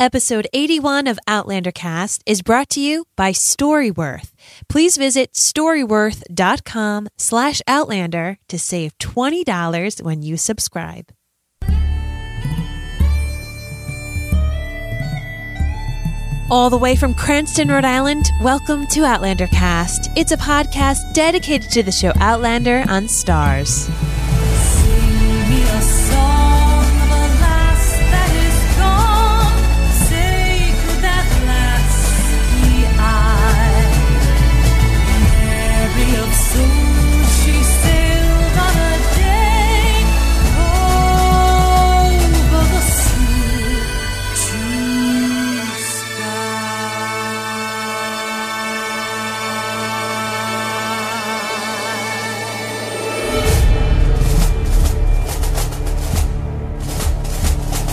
Episode 81 of Outlander Cast is brought to you by Storyworth. Please visit storyworth.com slash outlander to save $20 when you subscribe. All the way from Cranston, Rhode Island, welcome to Outlander Cast. It's a podcast dedicated to the show Outlander on Starz.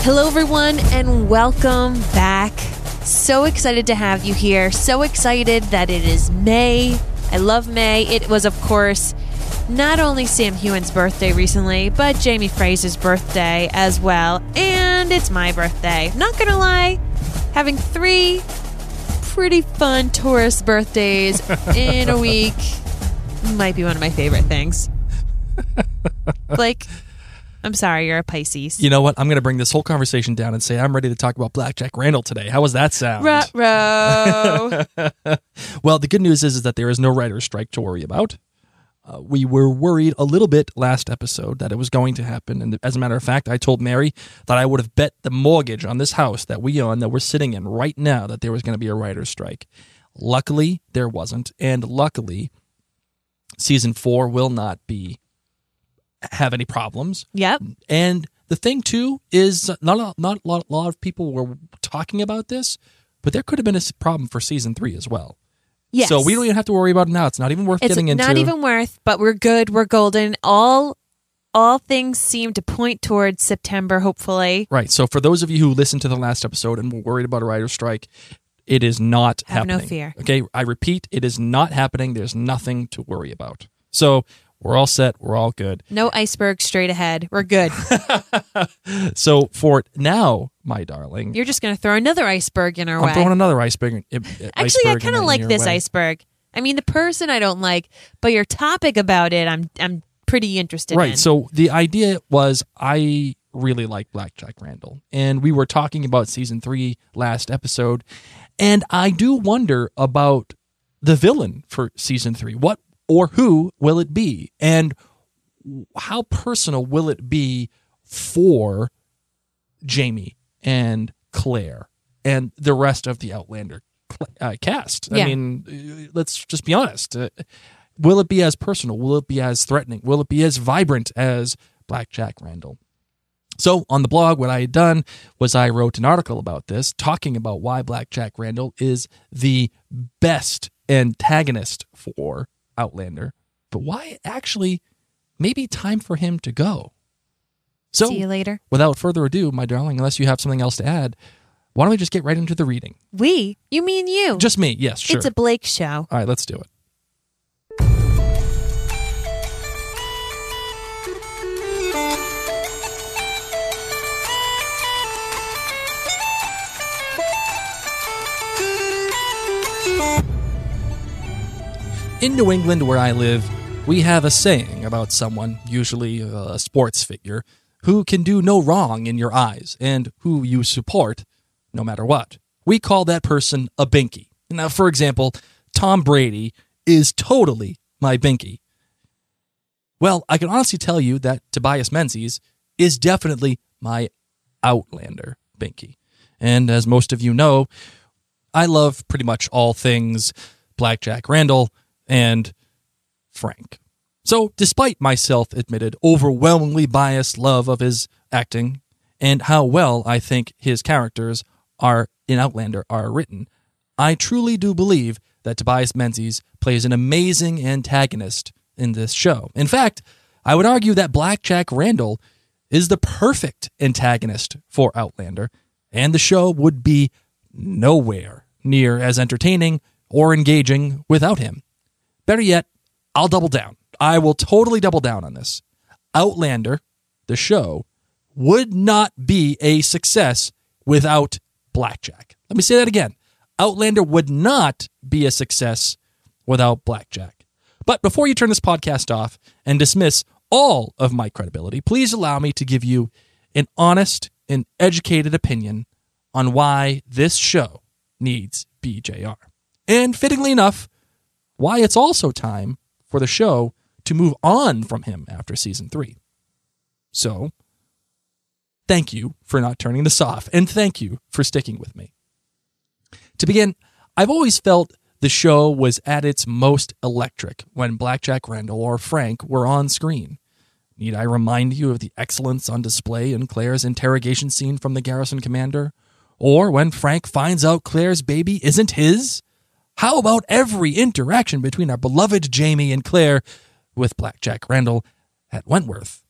Hello, everyone, and welcome back. So excited to have you here. So excited that it is May. I love May. It was, of course, not only Sam Heughan's birthday recently, but Jamie Fraser's birthday as well. And it's my birthday. Not gonna lie, having three pretty fun Taurus birthdays in a week might be one of my favorite things. Blake, I'm sorry, you're a Pisces. You know what? I'm going to bring this whole conversation down and say I'm ready to talk about Blackjack Randall today. How was that sound? Ruh-roh. well, the good news is, is that there is no writer's strike to worry about. Uh, we were worried a little bit last episode that it was going to happen. And as a matter of fact, I told Mary that I would have bet the mortgage on this house that we own, that we're sitting in right now, that there was going to be a writer's strike. Luckily, there wasn't. And luckily, season four will not be have any problems. yep. And the thing too is not a, not a lot, a lot of people were talking about this, but there could have been a problem for season three as well. Yes. So we don't even have to worry about it now. It's not even worth It's getting into. not even worth, but we're good. We're golden. All all things seem to point towards September, hopefully. right. So for those of you who listened to the last episode and were worried about a writer's strike, it is not Have no fear. Okay, I repeat, it is not happening. There's nothing to worry about. So we're all set. We're all good. No iceberg straight ahead. We're good. So for now, my darling, You're just going to throw another iceberg in our way. I'm way. throwing another iceberg. i- Actually, I kind of like this way. iceberg. I mean, the person I don't like, but your topic about it, I'm I'm pretty interested in. Right. So the idea was I really like Blackjack Randall. And we were talking about season three last episode. And I do wonder about the villain for season three. What or who will it be? And how personal will it be for Jamie and Claire and the rest of the Outlander uh, cast? Yeah. I mean, uh, let's just be honest. Uh, will it be as personal? Will it be as threatening? Will it be as vibrant as Blackjack Randall? So on the blog, what I had done was I wrote an article about this, talking about why Blackjack Randall is the best antagonist for Outlander, but why actually maybe time for him to go. So See you later. without further ado, my darling, unless you have something else to add, why don't we just get right into the reading? We? You mean you? Just me, yes, sure. It's a Blake show. All right, let's do it. In New England, where I live, we have a saying about someone, usually a sports figure, who can do no wrong in your eyes and who you support no matter what. We call that person a binky. Now, for example, Tom Brady is totally my binky. Well, I can honestly tell you that Tobias Menzies is definitely my Outlander binky. And as most of you know, I love pretty much all things Blackjack Randall and Frank. So, despite my self admitted, overwhelmingly biased love of his acting and how well I think his characters are in Outlander are written, I truly do believe that Tobias Menzies plays an amazing antagonist in this show. In fact, I would argue that Blackjack Randall is the perfect antagonist for Outlander, and the show would be nowhere near as entertaining or engaging without him. Better yet, I'll double down. I will totally double down on this. Outlander, the show, would not be a success without Blackjack. Let me say that again. Outlander would not be a success without Blackjack. But before you turn this podcast off and dismiss all of my credibility, please allow me to give you an honest and educated opinion on why this show needs BJR. And fittingly enough, why it's also time for the show to move on from him after season three. So, thank you for not turning this off, and thank you for sticking with me. To begin, I've always felt the show was at its most electric when Blackjack Randall or Frank were on screen. Need I remind you of the excellence on display in Claire's interrogation scene from the Garrison Commander? Or when Frank finds out Claire's baby isn't his? How about every interaction between our beloved Jamie and Claire with Blackjack Randall at Wentworth?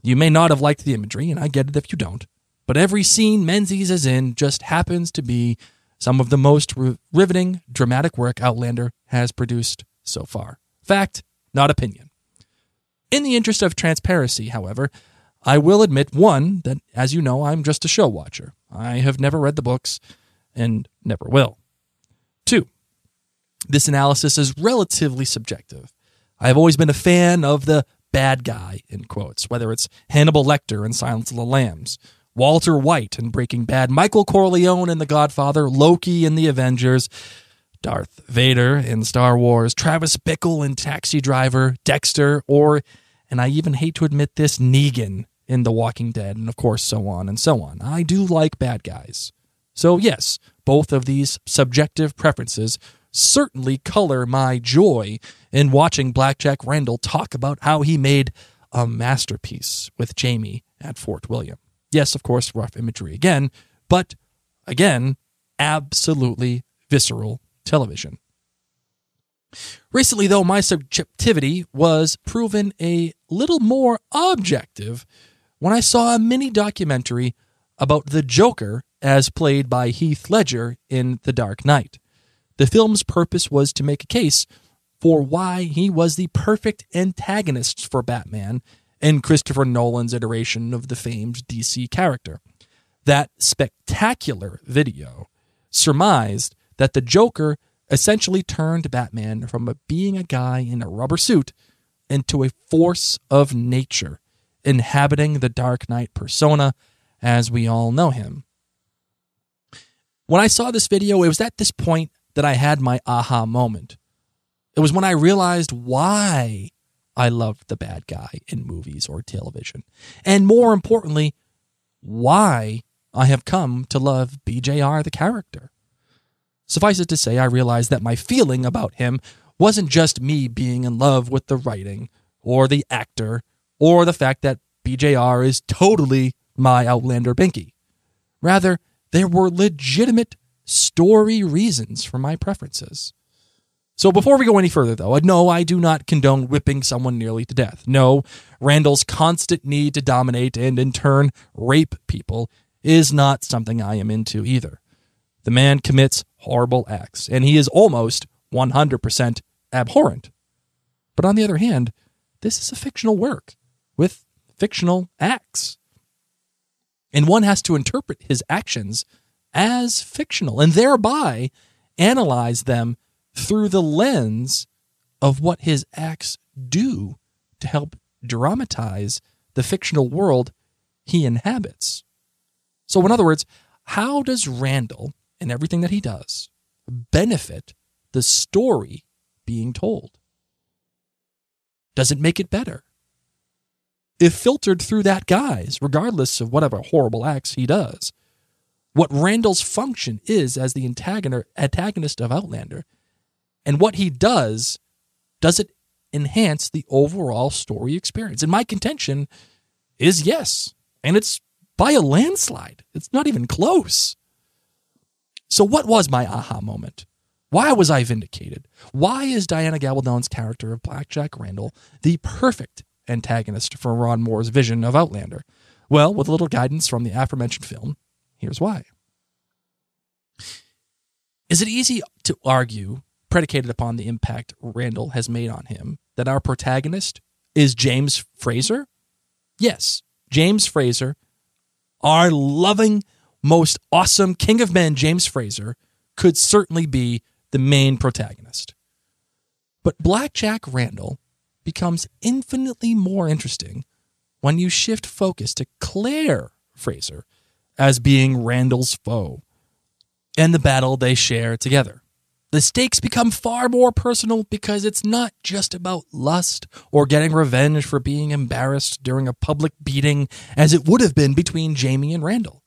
You may not have liked the imagery, and I get it if you don't, but every scene Menzies is in just happens to be some of the most riveting, dramatic work Outlander has produced so far. Fact, not opinion. In the interest of transparency, however, I will admit one, that as you know, I'm just a show watcher. I have never read the books and never will. Two, this analysis is relatively subjective. I have always been a fan of the bad guy, in quotes, whether it's Hannibal Lecter in Silence of the Lambs, Walter White in Breaking Bad, Michael Corleone in The Godfather, Loki in The Avengers, Darth Vader in Star Wars, Travis Bickle in Taxi Driver, Dexter, or, and I even hate to admit this, Negan in The Walking Dead, and of course, so on and so on. I do like bad guys. So, yes, both of these subjective preferences certainly color my joy in watching Blackjack Randall talk about how he made a masterpiece with Jamie at Fort William. Yes, of course, rough imagery again, but again, absolutely visceral television. Recently, though, my subjectivity was proven a little more objective when I saw a mini documentary about the Joker as played by Heath Ledger in The Dark Knight. The film's purpose was to make a case for why he was the perfect antagonist for Batman in Christopher Nolan's iteration of the famed DC character. That spectacular video surmised that the Joker essentially turned Batman from a being a guy in a rubber suit into a force of nature, inhabiting the Dark Knight persona as we all know him. When I saw this video, it was at this point that I had my aha moment. It was when I realized why I loved the bad guy in movies or television. And more importantly, why I have come to love BJR the character. Suffice it to say, I realized that my feeling about him wasn't just me being in love with the writing or the actor or the fact that BJR is totally my Outlander Binky. Rather, there were legitimate story reasons for my preferences. So before we go any further, though, no, I do not condone whipping someone nearly to death. No, Randall's constant need to dominate and in turn rape people is not something I am into either. The man commits horrible acts, and he is almost 100% abhorrent. But on the other hand, this is a fictional work with fictional acts. And one has to interpret his actions as fictional and thereby analyze them through the lens of what his acts do to help dramatize the fictional world he inhabits. So, in other words, how does Randall and everything that he does benefit the story being told? Does it make it better? If filtered through that guise, regardless of whatever horrible acts he does, what Randall's function is as the antagonist of Outlander, and what he does, does it enhance the overall story experience? And my contention is yes. And it's by a landslide. It's not even close. So, what was my aha moment? Why was I vindicated? Why is Diana Gabaldon's character of Blackjack Randall the perfect antagonist for Ron Moore's vision of Outlander? Well, with a little guidance from the aforementioned film, Here's why. Is it easy to argue, predicated upon the impact Randall has made on him, that our protagonist is James Fraser? Yes, James Fraser, our loving, most awesome King of Men, James Fraser, could certainly be the main protagonist. But Blackjack Randall becomes infinitely more interesting when you shift focus to Claire Fraser as being Randall's foe and the battle they share together. The stakes become far more personal because it's not just about lust or getting revenge for being embarrassed during a public beating as it would have been between Jamie and Randall.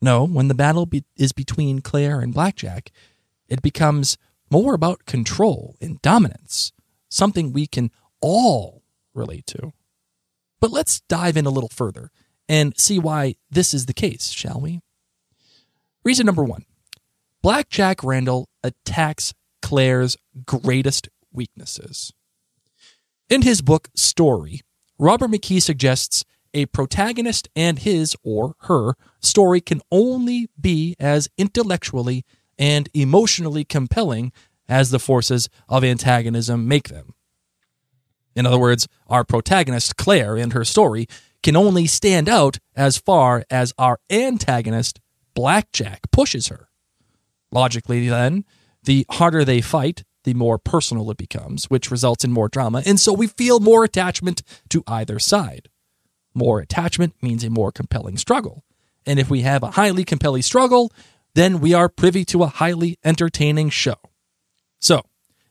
No, when the battle be- is between Claire and Blackjack, it becomes more about control and dominance, something we can all relate to. But let's dive in a little further and see why this is the case, shall we? Reason number one Blackjack Randall attacks Claire's greatest weaknesses. In his book Story, Robert McKee suggests a protagonist and his or her story can only be as intellectually and emotionally compelling as the forces of antagonism make them. In other words, our protagonist, Claire, and her story can only stand out as far as our antagonist, Blackjack, pushes her. Logically, then, the harder they fight, the more personal it becomes, which results in more drama, and so we feel more attachment to either side. More attachment means a more compelling struggle. And if we have a highly compelling struggle, then we are privy to a highly entertaining show. So,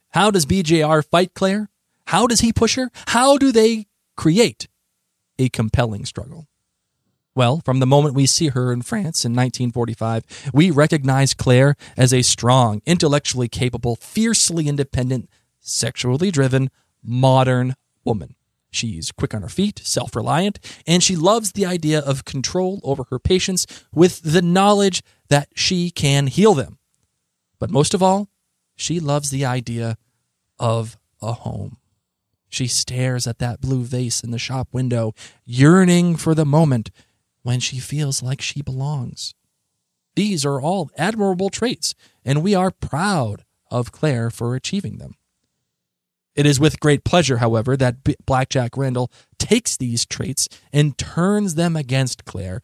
how does BJR fight Claire? How does he push her? How do they create a compelling struggle? Well, from the moment we see her in France in 1945, we recognize Claire as a strong, intellectually capable, fiercely independent, sexually driven, modern woman. She's quick on her feet, self reliant, and she loves the idea of control over her patients with the knowledge that she can heal them. But most of all, she loves the idea of a home. She stares at that blue vase in the shop window, yearning for the moment when she feels like she belongs. These are all admirable traits, and we are proud of Claire for achieving them. It is with great pleasure, however, that Blackjack Randall takes these traits and turns them against Claire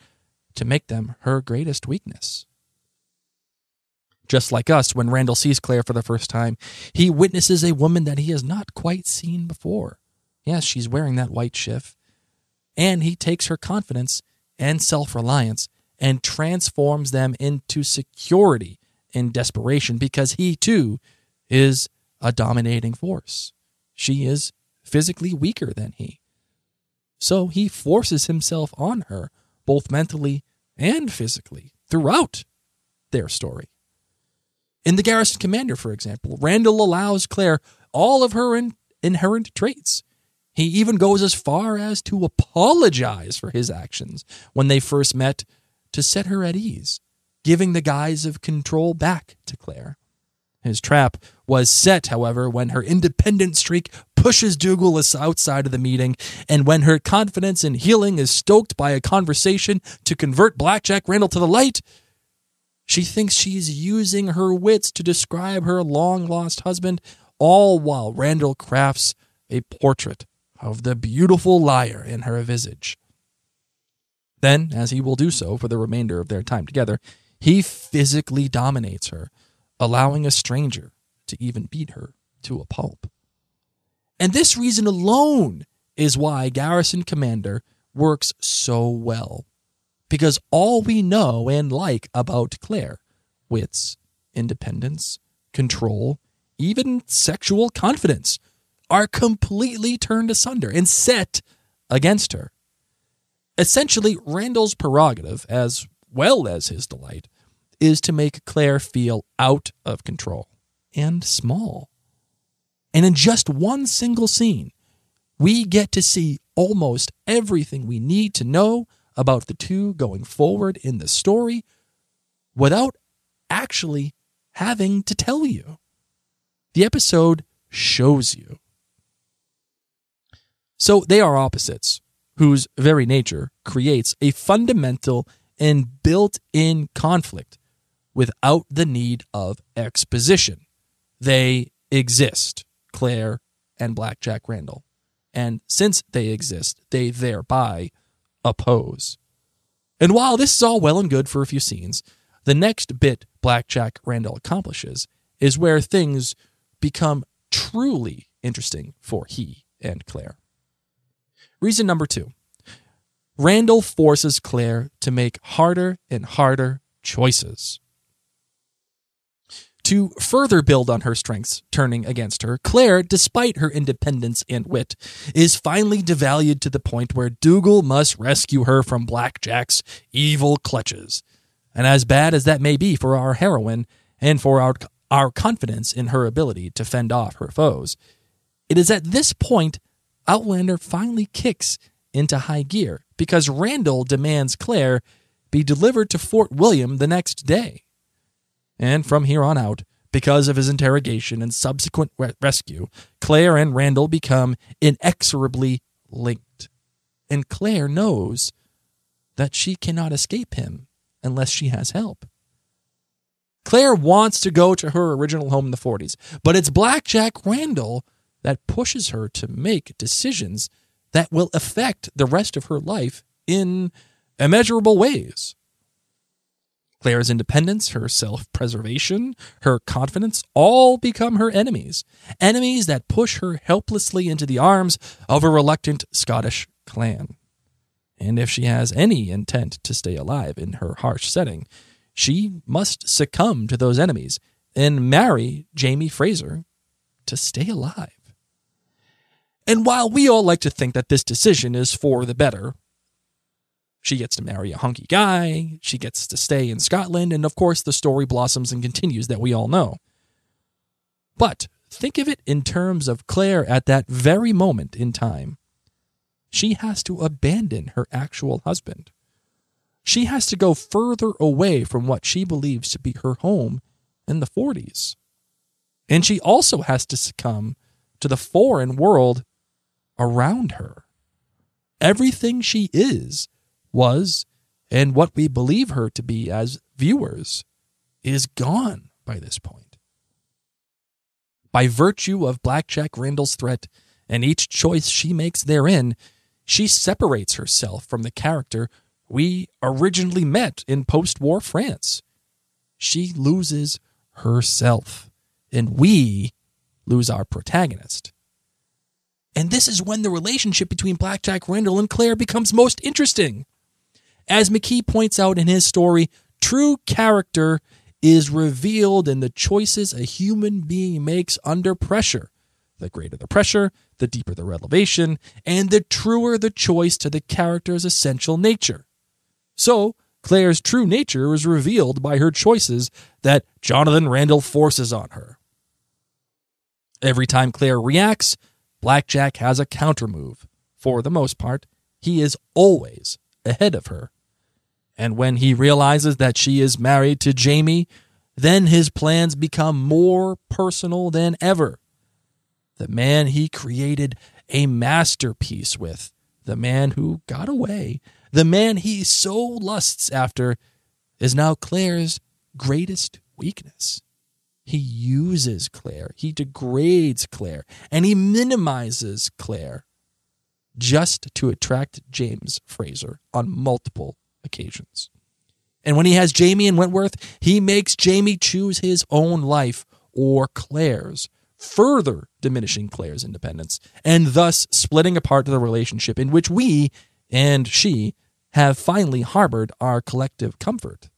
to make them her greatest weakness. Just like us, when Randall sees Claire for the first time, he witnesses a woman that he has not quite seen before. Yes, she's wearing that white shift. And he takes her confidence and self reliance and transforms them into security and desperation because he too is a dominating force. She is physically weaker than he. So he forces himself on her, both mentally and physically, throughout their story. In The Garrison Commander, for example, Randall allows Claire all of her in- inherent traits. He even goes as far as to apologize for his actions when they first met to set her at ease, giving the guise of control back to Claire. His trap was set, however, when her independent streak pushes Dougal outside of the meeting, and when her confidence in healing is stoked by a conversation to convert Blackjack Randall to the light. She thinks she's using her wits to describe her long lost husband, all while Randall crafts a portrait of the beautiful liar in her visage. Then, as he will do so for the remainder of their time together, he physically dominates her, allowing a stranger to even beat her to a pulp. And this reason alone is why Garrison Commander works so well. Because all we know and like about Claire wits, independence, control, even sexual confidence are completely turned asunder and set against her. Essentially, Randall's prerogative, as well as his delight, is to make Claire feel out of control and small. And in just one single scene, we get to see almost everything we need to know about the two going forward in the story without actually having to tell you. The episode shows you. So they are opposites, whose very nature creates a fundamental and built in conflict without the need of exposition. They exist, Claire and Blackjack Randall. And since they exist, they thereby oppose. And while this is all well and good for a few scenes, the next bit Blackjack Randall accomplishes is where things become truly interesting for he and Claire. Reason number two Randall forces Claire to make harder and harder choices. To further build on her strengths turning against her, Claire, despite her independence and wit, is finally devalued to the point where Dougal must rescue her from Blackjack's evil clutches. And as bad as that may be for our heroine and for our, our confidence in her ability to fend off her foes, it is at this point Outlander finally kicks into high gear because Randall demands Claire be delivered to Fort William the next day. And from here on out, because of his interrogation and subsequent re- rescue, Claire and Randall become inexorably linked. And Claire knows that she cannot escape him unless she has help. Claire wants to go to her original home in the 40s, but it's Blackjack Randall that pushes her to make decisions that will affect the rest of her life in immeasurable ways. Claire's independence, her self preservation, her confidence all become her enemies. Enemies that push her helplessly into the arms of a reluctant Scottish clan. And if she has any intent to stay alive in her harsh setting, she must succumb to those enemies and marry Jamie Fraser to stay alive. And while we all like to think that this decision is for the better, she gets to marry a hunky guy, she gets to stay in Scotland, and of course the story blossoms and continues that we all know. But think of it in terms of Claire at that very moment in time. She has to abandon her actual husband. She has to go further away from what she believes to be her home in the 40s. And she also has to succumb to the foreign world around her. Everything she is, was, and what we believe her to be as viewers, is gone by this point. By virtue of Blackjack Randall's threat and each choice she makes therein, she separates herself from the character we originally met in post war France. She loses herself, and we lose our protagonist. And this is when the relationship between Blackjack Randall and Claire becomes most interesting. As McKee points out in his story, true character is revealed in the choices a human being makes under pressure. The greater the pressure, the deeper the revelation, and the truer the choice to the character's essential nature. So, Claire's true nature is revealed by her choices that Jonathan Randall forces on her. Every time Claire reacts, Blackjack has a countermove. For the most part, he is always ahead of her. And when he realizes that she is married to Jamie, then his plans become more personal than ever. The man he created a masterpiece with, the man who got away, the man he so lusts after, is now Claire's greatest weakness. He uses Claire, he degrades Claire, and he minimizes Claire just to attract James Fraser on multiple occasions. And when he has Jamie and Wentworth, he makes Jamie choose his own life or Claire's, further diminishing Claire's independence, and thus splitting apart the relationship in which we and she have finally harbored our collective comfort.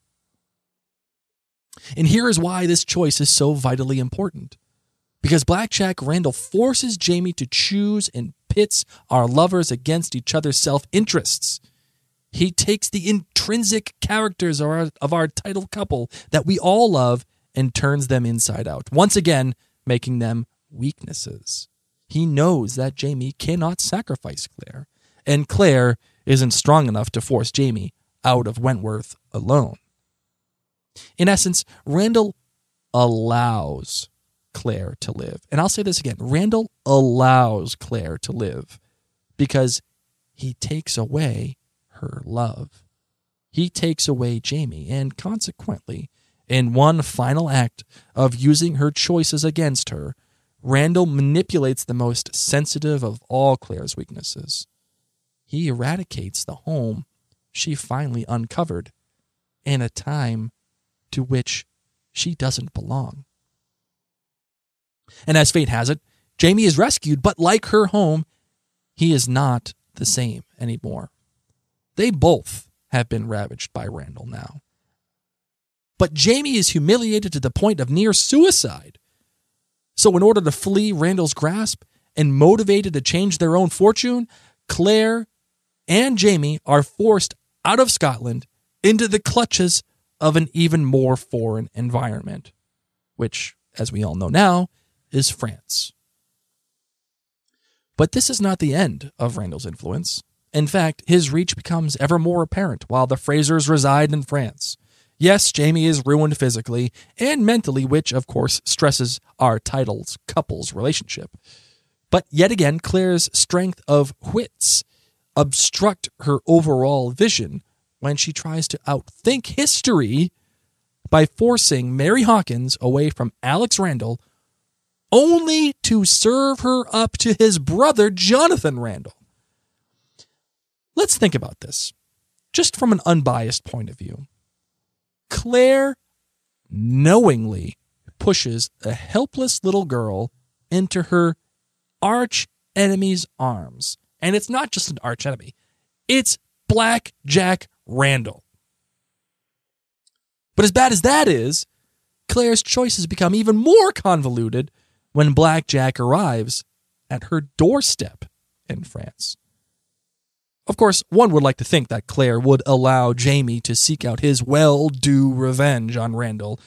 And here is why this choice is so vitally important. Because Blackjack Randall forces Jamie to choose and pits our lovers against each other's self interests. He takes the intrinsic characters of our, of our title couple that we all love and turns them inside out, once again, making them weaknesses. He knows that Jamie cannot sacrifice Claire, and Claire isn't strong enough to force Jamie out of Wentworth alone. In essence, Randall allows Claire to live. And I'll say this again Randall allows Claire to live because he takes away her love. He takes away Jamie, and consequently, in one final act of using her choices against her, Randall manipulates the most sensitive of all Claire's weaknesses. He eradicates the home she finally uncovered in a time to which she doesn't belong. And as fate has it, Jamie is rescued, but like her home, he is not the same anymore. They both have been ravaged by Randall now. But Jamie is humiliated to the point of near suicide. So, in order to flee Randall's grasp and motivated to change their own fortune, Claire and Jamie are forced out of Scotland into the clutches of an even more foreign environment, which, as we all know now, is France. But this is not the end of Randall's influence. In fact, his reach becomes ever more apparent while the Frasers reside in France. Yes, Jamie is ruined physically and mentally, which, of course, stresses our title's couple's relationship. But yet again, Claire's strength of wits obstruct her overall vision when she tries to outthink history by forcing Mary Hawkins away from Alex Randall only to serve her up to his brother Jonathan Randall. Let's think about this just from an unbiased point of view. Claire knowingly pushes a helpless little girl into her arch enemy's arms. And it's not just an arch enemy, it's Black Jack Randall. But as bad as that is, Claire's choices become even more convoluted when Black Jack arrives at her doorstep in France. Of course, one would like to think that Claire would allow Jamie to seek out his well due revenge on Randall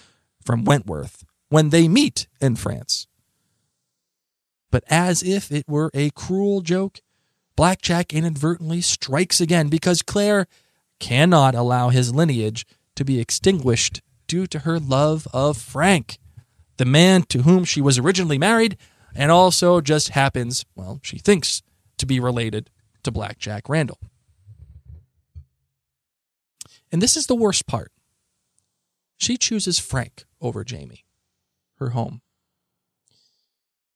from Wentworth when they meet in France. But as if it were a cruel joke, Blackjack inadvertently strikes again because Claire cannot allow his lineage to be extinguished due to her love of Frank, the man to whom she was originally married and also just happens, well, she thinks to be related to Blackjack Randall. And this is the worst part. She chooses Frank over Jamie, her home.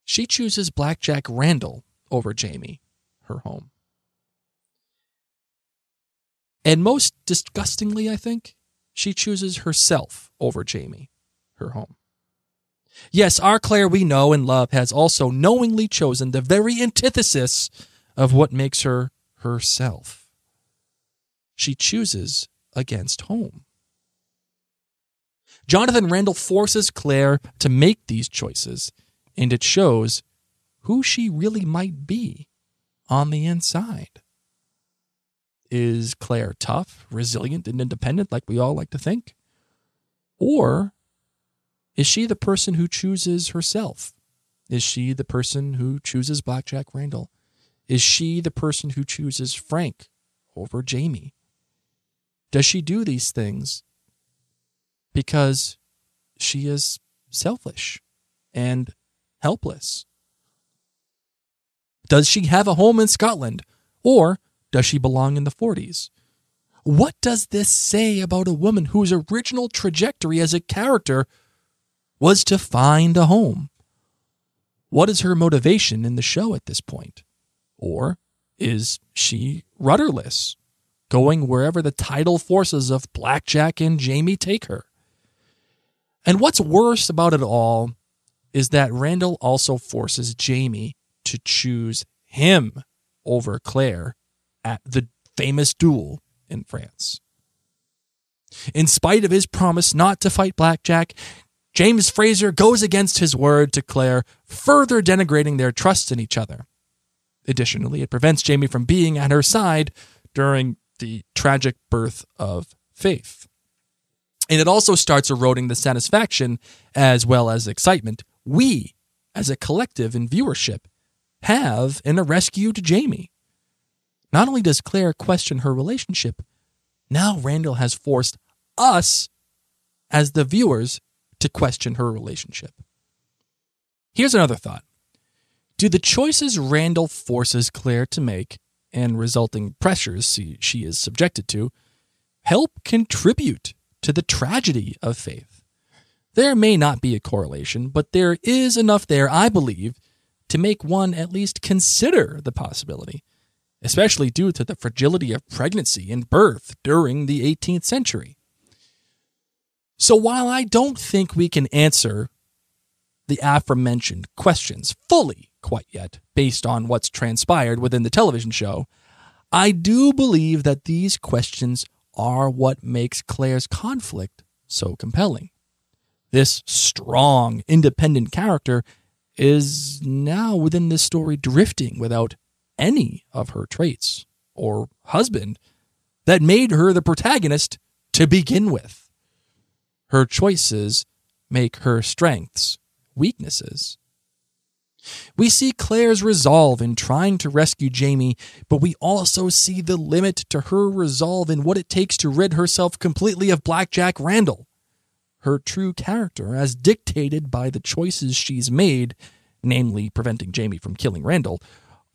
She chooses Blackjack Randall over Jamie, her home. And most disgustingly, I think, she chooses herself over Jamie, her home. Yes, our Claire we know and love has also knowingly chosen the very antithesis of what makes her herself. She chooses against home. Jonathan Randall forces Claire to make these choices, and it shows who she really might be on the inside. Is Claire tough, resilient, and independent like we all like to think? Or is she the person who chooses herself? Is she the person who chooses Blackjack Randall? Is she the person who chooses Frank over Jamie? Does she do these things because she is selfish and helpless? Does she have a home in Scotland or does she belong in the 40s? What does this say about a woman whose original trajectory as a character was to find a home? What is her motivation in the show at this point? Or is she rudderless, going wherever the tidal forces of Blackjack and Jamie take her? And what's worse about it all is that Randall also forces Jamie to choose him over Claire at the famous duel in France. In spite of his promise not to fight Blackjack, James Fraser goes against his word to Claire, further denigrating their trust in each other. Additionally, it prevents Jamie from being at her side during the tragic birth of Faith. And it also starts eroding the satisfaction as well as excitement we, as a collective in viewership, have in a rescued Jamie. Not only does Claire question her relationship, now Randall has forced us, as the viewers, to question her relationship. Here's another thought Do the choices Randall forces Claire to make and resulting pressures she is subjected to help contribute to the tragedy of faith? There may not be a correlation, but there is enough there, I believe, to make one at least consider the possibility especially due to the fragility of pregnancy and birth during the 18th century. So while I don't think we can answer the aforementioned questions fully quite yet, based on what's transpired within the television show, I do believe that these questions are what makes Claire's conflict so compelling. This strong, independent character is now within this story drifting without any of her traits or husband that made her the protagonist to begin with. Her choices make her strengths weaknesses. We see Claire's resolve in trying to rescue Jamie, but we also see the limit to her resolve in what it takes to rid herself completely of Blackjack Randall. Her true character, as dictated by the choices she's made, namely preventing Jamie from killing Randall,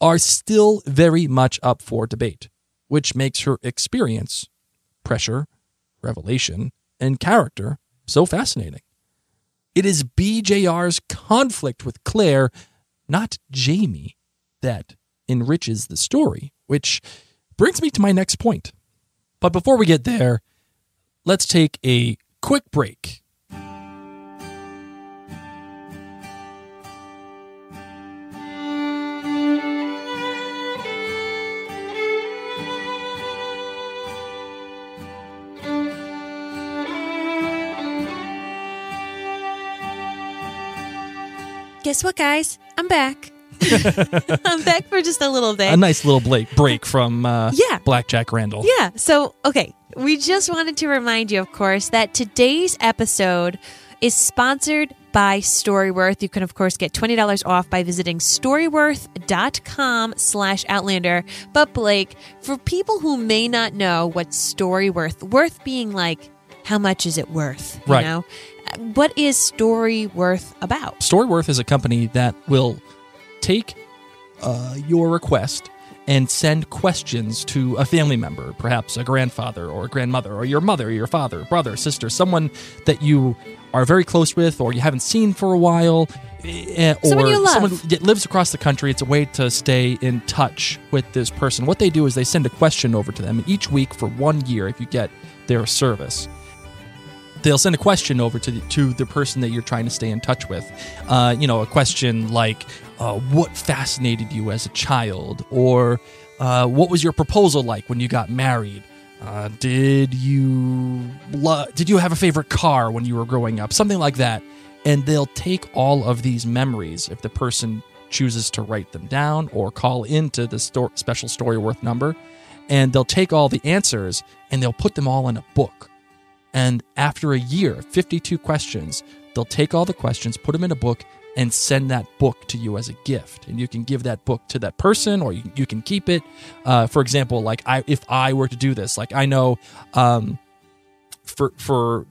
are still very much up for debate, which makes her experience, pressure, revelation, and character so fascinating. It is BJR's conflict with Claire, not Jamie, that enriches the story, which brings me to my next point. But before we get there, let's take a quick break. Guess what, guys? I'm back. I'm back for just a little bit. A nice little break, break from uh, Yeah. Blackjack Randall. Yeah. So, okay. We just wanted to remind you, of course, that today's episode is sponsored by Storyworth. You can, of course, get $20 off by visiting storyworth.com slash outlander. But, Blake, for people who may not know what Storyworth, worth being like, how much is it worth? You Right. know? What is Storyworth about? Storyworth is a company that will take uh, your request and send questions to a family member, perhaps a grandfather or a grandmother, or your mother, your father, brother, sister, someone that you are very close with or you haven't seen for a while. eh, Or Someone you love. someone that lives across the country. It's a way to stay in touch with this person. What they do is they send a question over to them each week for one year if you get their service they'll send a question over to the, to the person that you're trying to stay in touch with. Uh, you know, a question like, uh, "What fascinated you as a child?" or uh, "What was your proposal like when you got married?" Uh, did you lo- did you have a favorite car when you were growing up? Something like that, and they'll take all of these memories if the person chooses to write them down or call into the sto- special story worth number, and they'll take all the answers and they'll put them all in a book. And after a year, 52 questions, they'll take all the questions, put them in a book, and send that book to you as a gift. And you can give that book to that person, or you, you can keep it. Uh, for example, like I, if I were to do this, like I know, um, for for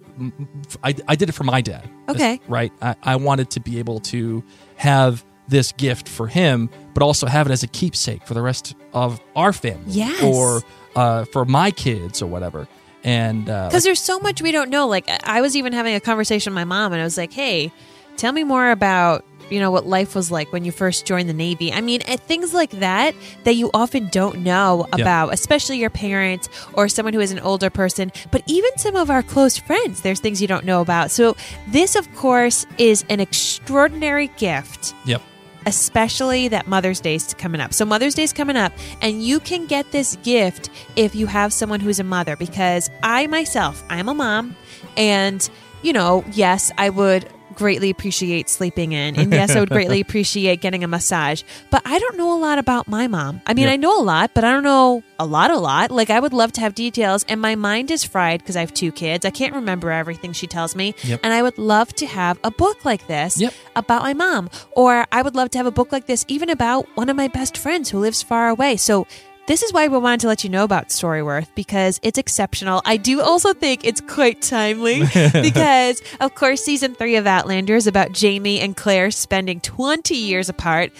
I, I did it for my dad. Okay. right. I, I wanted to be able to have this gift for him, but also have it as a keepsake for the rest of our family, Yes. or uh, for my kids or whatever. And uh, Because there's so much we don't know. Like I was even having a conversation with my mom, and I was like, "Hey, tell me more about you know what life was like when you first joined the Navy." I mean, eh, things like that that you often don't know Yeah. about, especially your parents or someone who is an older person. But even some of our close friends, there's things you don't know about. So this, of course, is an extraordinary gift Yep. Especially that Mother's Day's coming up. So Mother's Day's coming up, and you can get this gift if you have someone who's a mother. Because I myself, I'm a mom, and you know, yes, I would greatly appreciate sleeping in, and yes, I would greatly appreciate getting a massage. But I don't know a lot about my mom. I mean, Yeah. I know a lot, but I don't know a lot, a lot. Like I would love to have details, and my mind is fried because I have two kids. I can't remember everything she tells me, Yep. and I would love to have a book like this Yep. about my mom. Or I would love to have a book like this even about one of my best friends who lives far away. So this is why we wanted to let you know about Storyworth because it's exceptional. I do also think it's quite timely because, of course, season three of Outlander is about Jamie and Claire spending 20 years apart.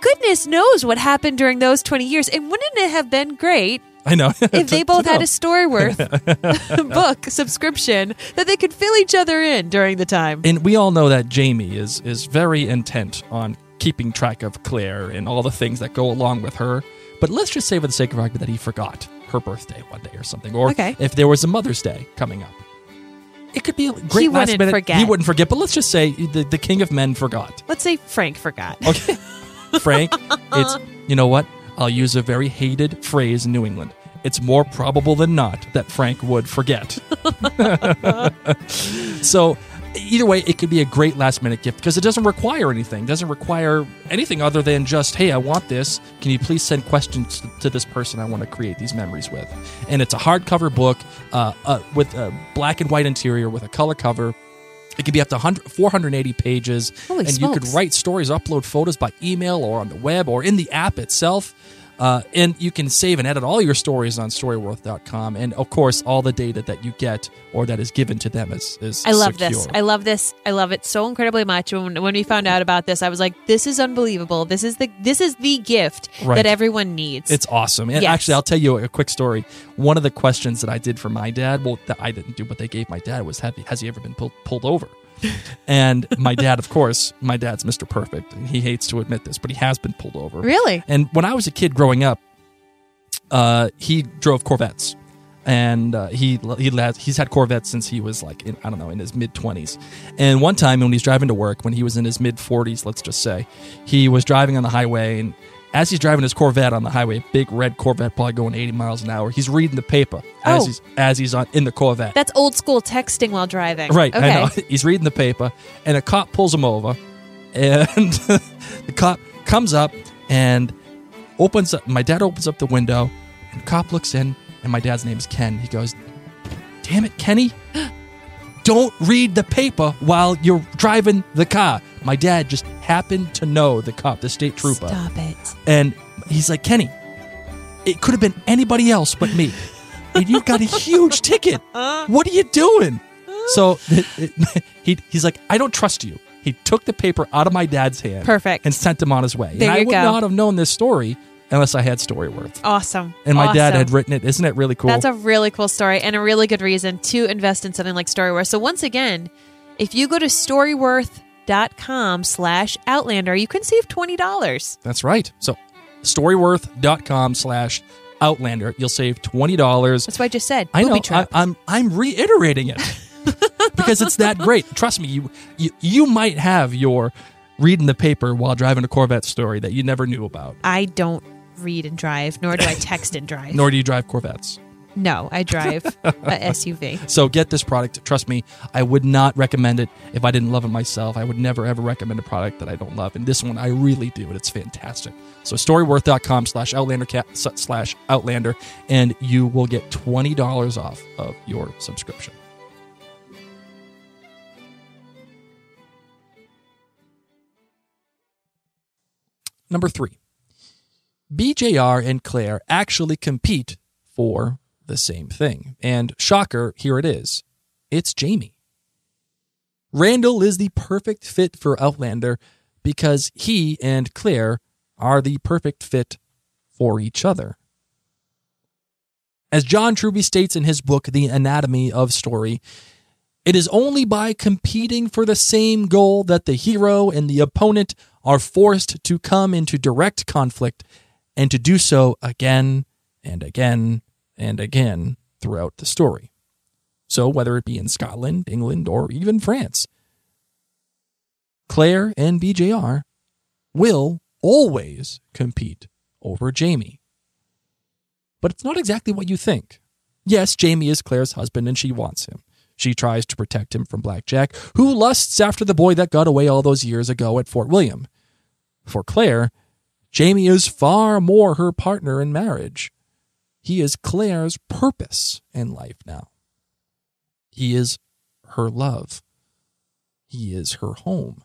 Goodness knows what happened during those 20 years. And wouldn't it have been great I know. if they both had a Storyworth book subscription that they could fill each other in during the time? and we all know that Jamie is is very intent on keeping track of Claire and all the things that go along with her. But let's just say, for the sake of argument, that he forgot her birthday one day or something, or Okay. if there was a Mother's Day coming up. It could be a great He last wouldn't minute. forget. He wouldn't forget, but let's just say the, the king of men forgot. Let's say Frank forgot. Okay. Frank, it's you know what? I'll use a very hated phrase in New England. It's more probable than not that Frank would forget. so either way, it could be a great last minute gift because it doesn't require anything. It doesn't require anything other than just, hey, I want this. Can you please send questions to this person I want to create these memories with? And it's a hardcover book uh, uh, with a black and white interior with a color cover. It could be up to 480 pages, Holy and you could write stories, upload photos by email or on the web or in the app itself. Uh, and you can save and edit all your stories on storyworth.com. And of course, all the data that you get or that is given to them is, is I love secure. this. I love this. I love it so incredibly much. When, when we found out about this, I was like, "This is unbelievable. This is the this is the gift Right. that everyone needs." It's awesome. And Yes. actually, I'll tell you a quick story. One of the questions that I did for my dad, well, that I didn't do, but they gave my dad was, have, has he ever been pulled, pulled over? and my dad, of course, my dad's Mr. Perfect, and he hates to admit this, but he has been pulled over. really And when I was a kid growing up, uh, he drove Corvettes, and uh, he he has, he's had Corvettes since he was like in, I don't know in his mid twenties. And one time when he's driving to work, when he was in his mid forties, let's just say, he was driving on the highway, and as he's driving his Corvette on the highway, big red Corvette, probably going eighty miles an hour, he's reading the paper as Oh. he's as he's on in the Corvette. that's old school texting while driving. Right, Okay. I know. He's reading the paper, and a cop pulls him over, and the cop comes up and opens up. My dad opens up the window, and the cop looks in, and my dad's name is Ken. He goes, "Damn it, Kenny! Don't read the paper while you're driving the car." My dad just happened to know the cop, the state trooper, Stop it. and he's like, "Kenny, it could have been anybody else but me, and you've got a huge ticket. What are you doing?" So it- it- he he's like, "I don't trust you." He took the paper out of my dad's hand, Perfect. and sent him on his way. There and I would go. not have known this story unless I had Storyworth. Awesome. And my dad had written it. Isn't it really cool? That's a really cool story and a really good reason to invest in something like Storyworth. So once again, if you go to storyworth.com slash outlander, you can save $20. That's right. So storyworth.com slash outlander. You'll save twenty dollars. That's what I just said. I know. I. I'm I'm reiterating it because it's that great. Trust me, you, you you might have your reading the paper while driving a Corvette story that you never knew about. I don't read and drive, nor do I text and drive. Nor do you drive Corvettes. no, I drive a SUV. So get this product. Trust me, I would not recommend it if I didn't love it myself. I would never ever recommend a product that I don't love. And this one I really do, and it's fantastic. So storyworth.com slash outlander slash outlander, and you will get twenty dollars off of your subscription. Number three. BJR and Claire actually compete for the same thing. And shocker, here it is. It's Jamie. Randall is the perfect fit for Outlander because he and Claire are the perfect fit for each other. As John Truby states in his book, The Anatomy of Story, it is only by competing for the same goal that the hero and the opponent are forced to come into direct conflict and to do so again and again and again throughout the story. So, whether it be in Scotland, England, or even France, Claire and BJR will always compete over Jamie. But it's not exactly what you think. Yes, Jamie is Claire's husband and she wants him. She tries to protect him from Blackjack, who lusts after the boy that got away all those years ago at Fort William. For Claire, Jamie is far more her partner in marriage. He is Claire's purpose in life now. He is her love. He is her home.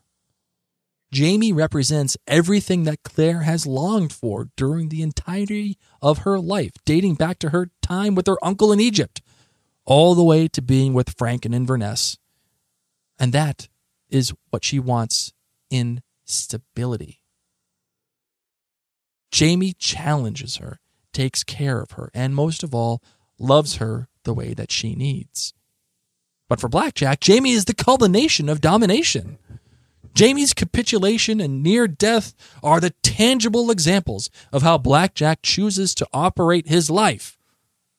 Jamie represents everything that Claire has longed for during the entirety of her life, dating back to her time with her uncle in Egypt, all the way to being with Frank and Inverness. And that is what she wants in stability. Jamie challenges her, takes care of her, and most of all, loves her the way that she needs. But for Blackjack, Jamie is the culmination of domination. Jamie's capitulation and near death are the tangible examples of how Blackjack chooses to operate his life.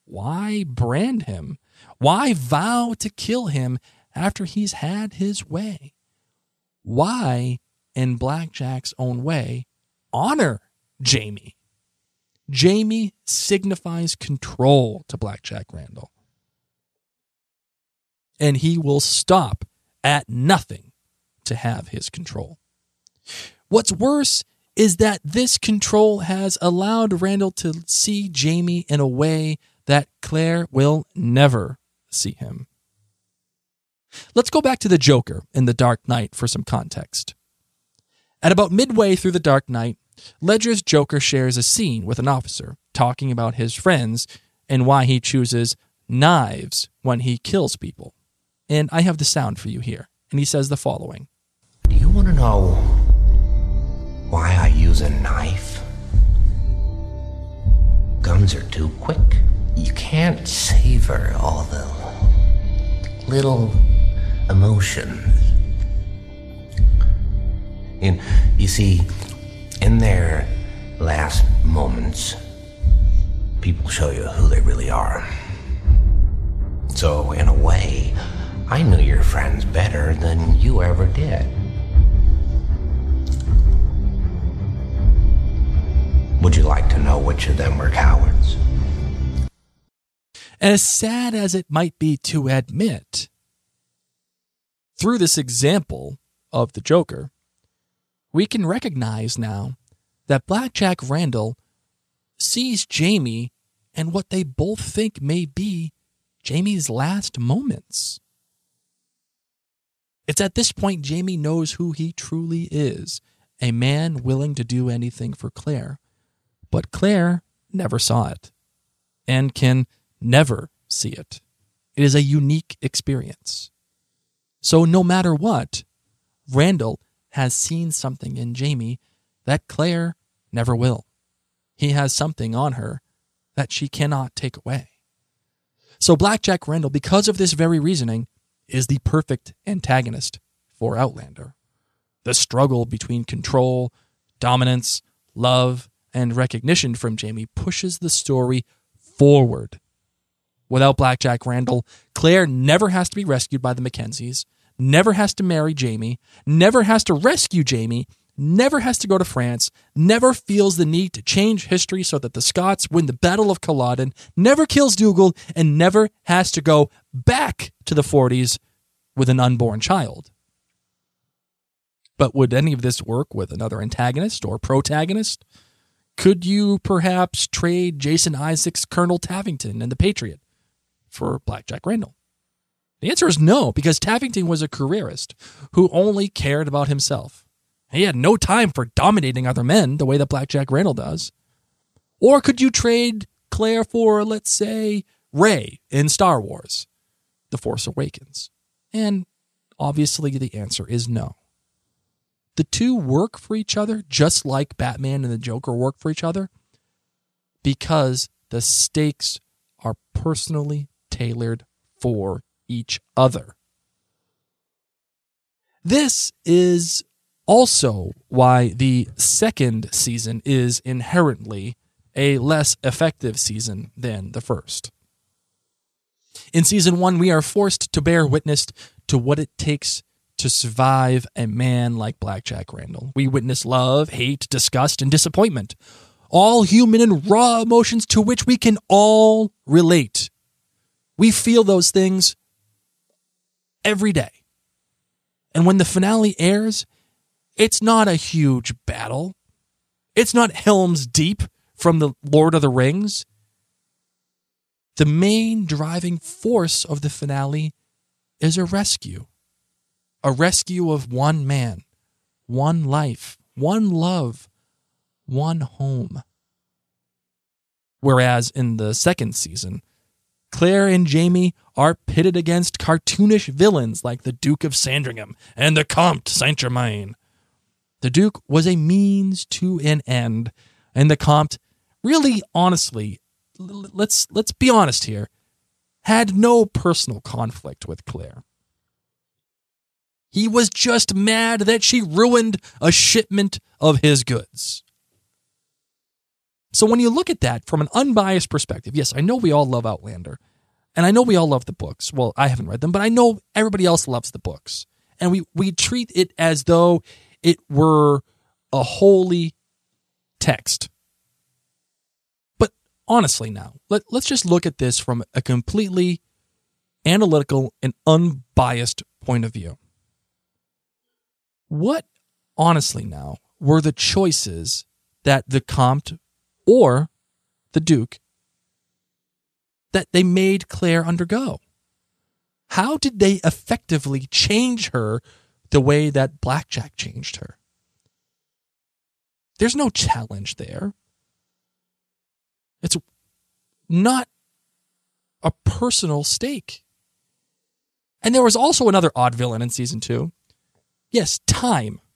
Why brand him? Why vow to kill him after he's had his way? Why, in Blackjack's own way, honor Jamie? Jamie signifies control to Blackjack Randall. And he will stop at nothing to have his control. What's worse is that this control has allowed Randall to see Jamie in a way that Claire will never see him. Let's go back to the Joker in The Dark Knight for some context. At about midway through The Dark Knight, Ledger's Joker shares a scene with an officer talking about his friends and why he chooses knives when he kills people. And I have the sound for you here. And he says the following Do you want to know why I use a knife? Guns are too quick. You can't savor all the little emotions. And you see, in their last moments, people show you who they really are. So, in a way, I knew your friends better than you ever did. Would you like to know which of them were cowards? As sad as it might be to admit, through this example of the Joker, we can recognize now that Blackjack Randall sees Jamie and what they both think may be Jamie's last moments. It's at this point Jamie knows who he truly is a man willing to do anything for Claire. But Claire never saw it and can never see it. It is a unique experience. So, no matter what, Randall has seen something in Jamie that Claire never will. He has something on her that she cannot take away. So, Blackjack Randall, because of this very reasoning, is the perfect antagonist for Outlander. The struggle between control, dominance, love, and recognition from Jamie pushes the story forward. Without Blackjack Randall, Claire never has to be rescued by the Mackenzies, never has to marry Jamie, never has to rescue Jamie, never has to go to France, never feels the need to change history so that the Scots win the Battle of Culloden, never kills Dougal, and never has to go back to the 40s with an unborn child. But would any of this work with another antagonist or protagonist? Could you perhaps trade Jason Isaacs' Colonel Tavington and the Patriot for Blackjack Randall? The answer is no, because Tavington was a careerist who only cared about himself. He had no time for dominating other men the way that Blackjack Randall does. Or could you trade Claire for, let's say, Rey in Star Wars, The Force Awakens? And obviously the answer is no. The two work for each other just like Batman and the Joker work for each other because the stakes are personally tailored for each other. This is also why the second season is inherently a less effective season than the first. In season one, we are forced to bear witness to what it takes to survive a man like Blackjack Randall. We witness love, hate, disgust, and disappointment, all human and raw emotions to which we can all relate. We feel those things every day. And when the finale airs, it's not a huge battle. It's not Helm's Deep from the Lord of the Rings. The main driving force of the finale is a rescue. A rescue of one man, one life, one love, one home. Whereas in the second season, Claire and Jamie are pitted against cartoonish villains like the Duke of Sandringham and the Comte Saint Germain. The Duke was a means to an end, and the Comte, really honestly, let's let's be honest here, had no personal conflict with Claire. He was just mad that she ruined a shipment of his goods. So when you look at that from an unbiased perspective, yes, I know we all love Outlander. And I know we all love the books. Well, I haven't read them, but I know everybody else loves the books. And we, we treat it as though it were a holy text. But honestly, now, let, let's just look at this from a completely analytical and unbiased point of view. What, honestly, now, were the choices that the Comte or the Duke that they made Claire undergo? How did they effectively change her the way that Blackjack changed her? There's no challenge there. It's not a personal stake. And there was also another odd villain in season two. Yes, time.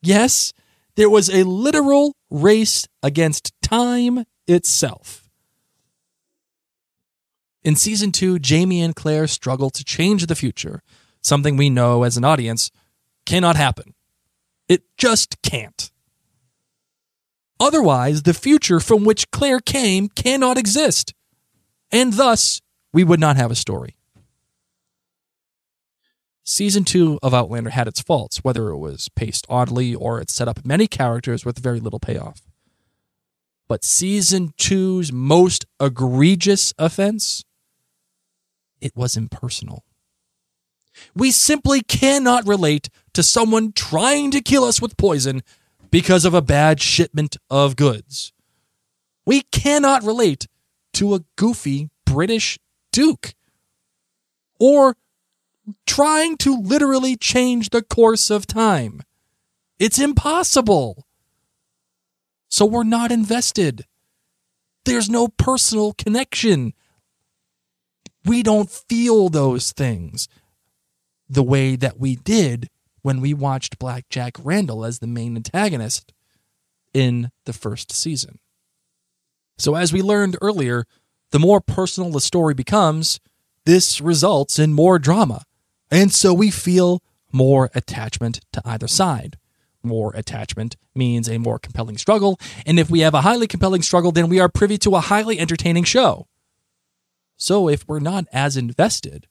Yes, there was a literal race against time itself. In season two, Jamie and Claire struggle to change the future, something we know as an audience cannot happen. It just can't. Otherwise, the future from which Claire came cannot exist, and thus we would not have a story. Season 2 of Outlander had its faults, whether it was paced oddly or it set up many characters with very little payoff. But Season 2's most egregious offense? It was impersonal. We simply cannot relate to someone trying to kill us with poison because of a bad shipment of goods. We cannot relate to a goofy British duke or trying to literally change the course of time. It's impossible. So we're not invested. There's no personal connection. We don't feel those things the way that we did when we watched Blackjack Randall as the main antagonist in the first season. So, as we learned earlier, the more personal the story becomes, this results in more drama. And so we feel more attachment to either side. More attachment means a more compelling struggle. And if we have a highly compelling struggle, then we are privy to a highly entertaining show. So if we're not as invested,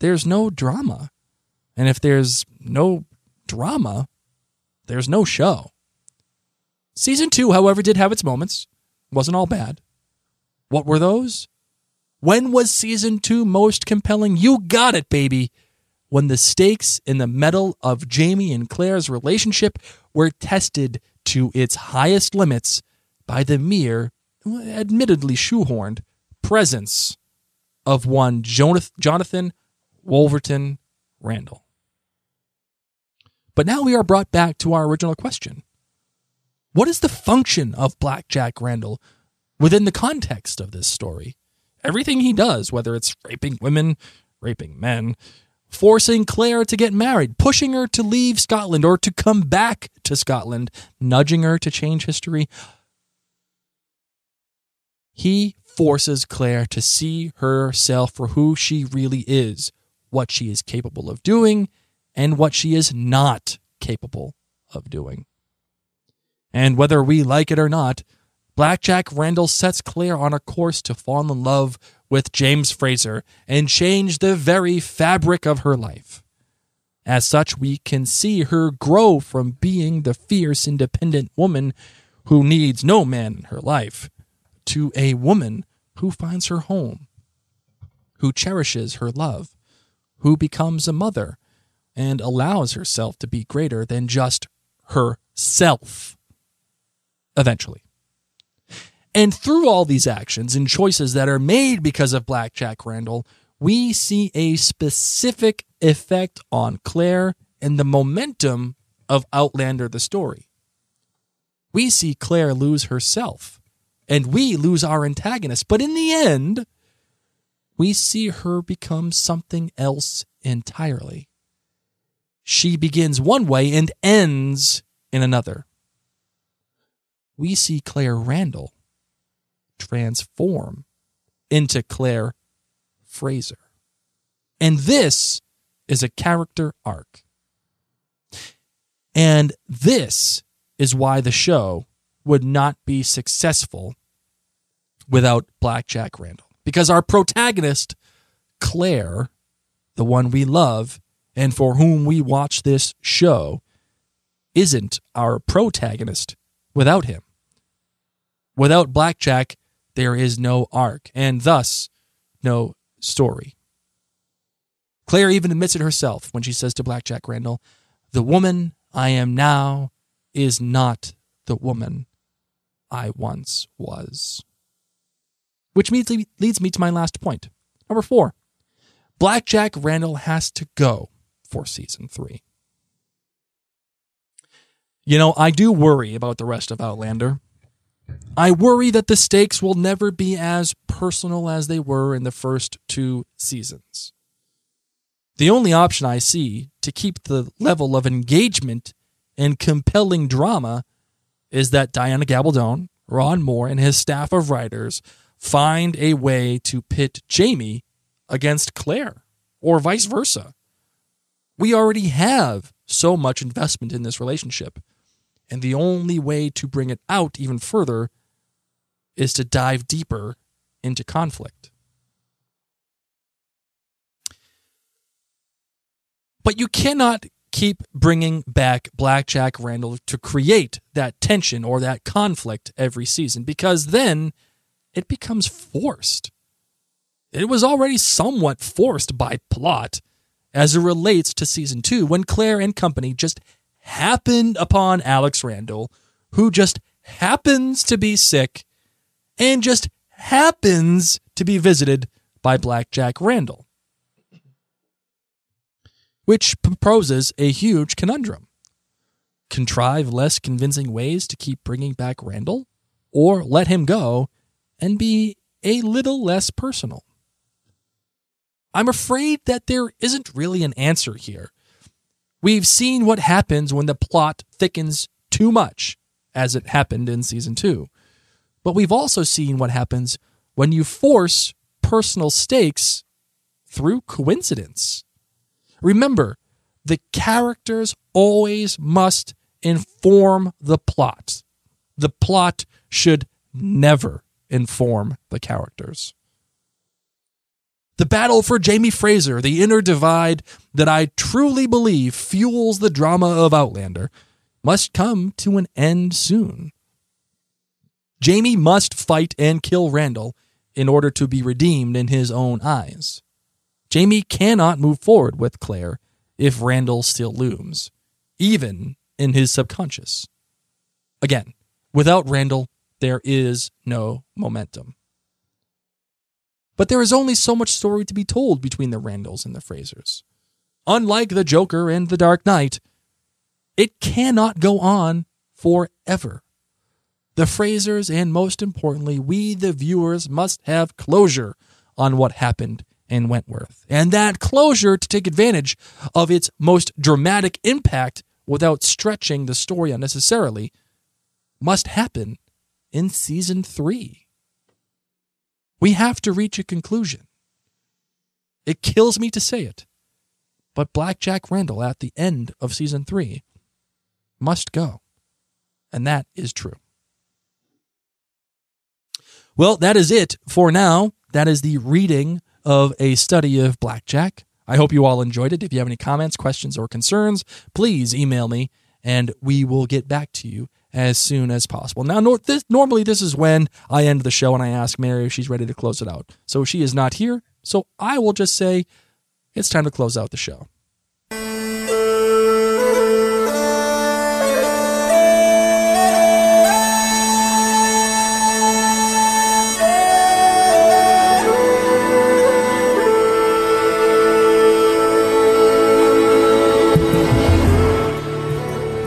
there's no drama. And if there's no drama, there's no show. Season two, however, did have its moments. Wasn't all bad. What were those? When was season two most compelling? You got it, baby. When the stakes in the mettle of Jamie and Claire's relationship were tested to its highest limits by the mere, admittedly shoehorned, presence of one Jonathan Wolverton Randall. But now we are brought back to our original question What is the function of Blackjack Randall within the context of this story? Everything he does, whether it's raping women, raping men, forcing Claire to get married, pushing her to leave Scotland or to come back to Scotland, nudging her to change history. He forces Claire to see herself for who she really is, what she is capable of doing, and what she is not capable of doing. And whether we like it or not, Blackjack Randall sets Claire on a course to fall in love with James Fraser and change the very fabric of her life. As such, we can see her grow from being the fierce, independent woman who needs no man in her life to a woman who finds her home, who cherishes her love, who becomes a mother, and allows herself to be greater than just herself eventually. And through all these actions and choices that are made because of Blackjack Randall, we see a specific effect on Claire and the momentum of Outlander the story. We see Claire lose herself, and we lose our antagonist, but in the end, we see her become something else entirely. She begins one way and ends in another. We see Claire Randall transform into Claire Fraser. And this is a character arc. And this is why the show would not be successful without Blackjack Randall. Because our protagonist, Claire, the one we love and for whom we watch this show, isn't our protagonist without him. Without Blackjack, there is no arc, and thus no story. Claire even admits it herself when she says to Blackjack Randall, The woman I am now is not the woman I once was. Which leads me to my last point. Number four Blackjack Randall has to go for season three. You know, I do worry about the rest of Outlander. I worry that the stakes will never be as personal as they were in the first two seasons. The only option I see to keep the level of engagement and compelling drama is that Diana Gabaldon, Ron Moore, and his staff of writers find a way to pit Jamie against Claire or vice versa. We already have so much investment in this relationship, and the only way to bring it out even further is to dive deeper into conflict. But you cannot keep bringing back Blackjack Randall to create that tension or that conflict every season because then it becomes forced. It was already somewhat forced by plot as it relates to season two when Claire and company just happened upon Alex Randall, who just happens to be sick and just happens to be visited by Blackjack Randall which proposes a huge conundrum. Contrive less convincing ways to keep bringing back Randall, or let him go and be a little less personal. I'm afraid that there isn't really an answer here. We've seen what happens when the plot thickens too much, as it happened in season two. But we've also seen what happens when you force personal stakes through coincidence. Remember, the characters always must inform the plot. The plot should never inform the characters. The battle for Jamie Fraser, the inner divide that I truly believe fuels the drama of Outlander, must come to an end soon. Jamie must fight and kill Randall in order to be redeemed in his own eyes. Jamie cannot move forward with Claire if Randall still looms, even in his subconscious. Again, without Randall, there is no momentum. But there is only so much story to be told between the Randalls and the Frasers. Unlike the Joker and the Dark Knight, it cannot go on forever. The Frasers, and most importantly, we, the viewers, must have closure on what happened in Wentworth. And that closure to take advantage of its most dramatic impact without stretching the story unnecessarily must happen in season three. We have to reach a conclusion. It kills me to say it, but Blackjack Randall at the end of season three must go. And that is true. Well, that is it for now. That is the reading of a study of blackjack. I hope you all enjoyed it. If you have any comments, questions, or concerns, please email me and we will get back to you as soon as possible. Now, nor- this, normally this is when I end the show and I ask Mary if she's ready to close it out. So she is not here. So I will just say it's time to close out the show.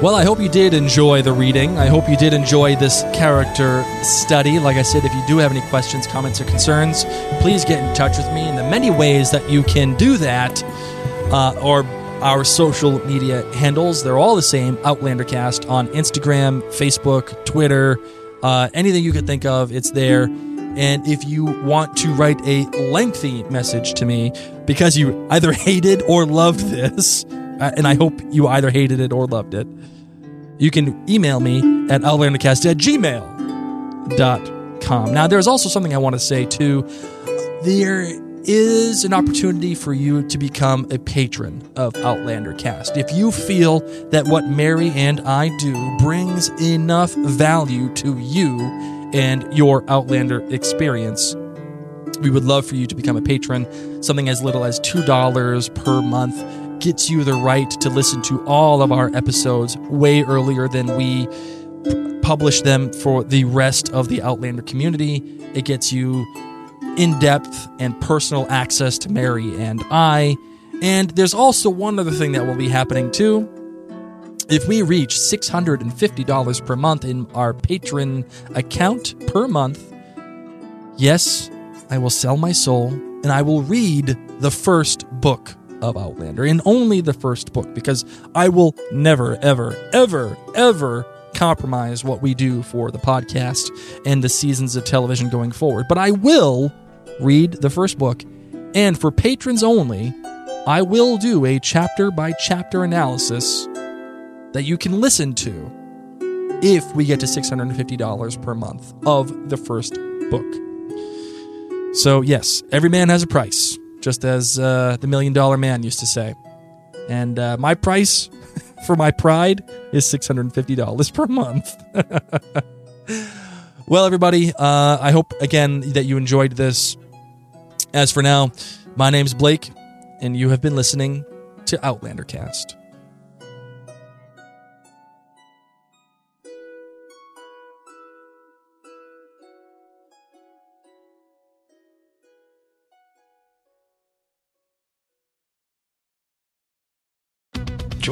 Well, I hope you did enjoy the reading. I hope you did enjoy this character study. Like I said, if you do have any questions, comments, or concerns, please get in touch with me in the many ways that you can do that, uh, or our social media handles. They're all the same Outlandercast on Instagram, Facebook, Twitter, uh, anything you could think of, it's there. And if you want to write a lengthy message to me because you either hated or loved this, uh, and I hope you either hated it or loved it, you can email me at outlandercast at gmail.com. Now, there's also something I want to say too. There is an opportunity for you to become a patron of Outlander Cast. If you feel that what Mary and I do brings enough value to you and your Outlander experience, we would love for you to become a patron. Something as little as $2 per month gets you the right to listen to all of our episodes way earlier than we publish them for the rest of the Outlander community. It gets you in depth and personal access to Mary and I. And there's also one other thing that will be happening too. If we reach $650 per month in our patron account per month, yes, I will sell my soul and I will read the first book of Outlander and only the first book because I will never, ever, ever, ever compromise what we do for the podcast and the seasons of television going forward. But I will read the first book, and for patrons only, I will do a chapter by chapter analysis that you can listen to if we get to $650 per month of the first book. So, yes, every man has a price, just as uh, the Million Dollar Man used to say. And uh, my price for my pride is $650 per month. well, everybody, uh, I hope again that you enjoyed this. As for now, my name's Blake, and you have been listening to Outlander Cast.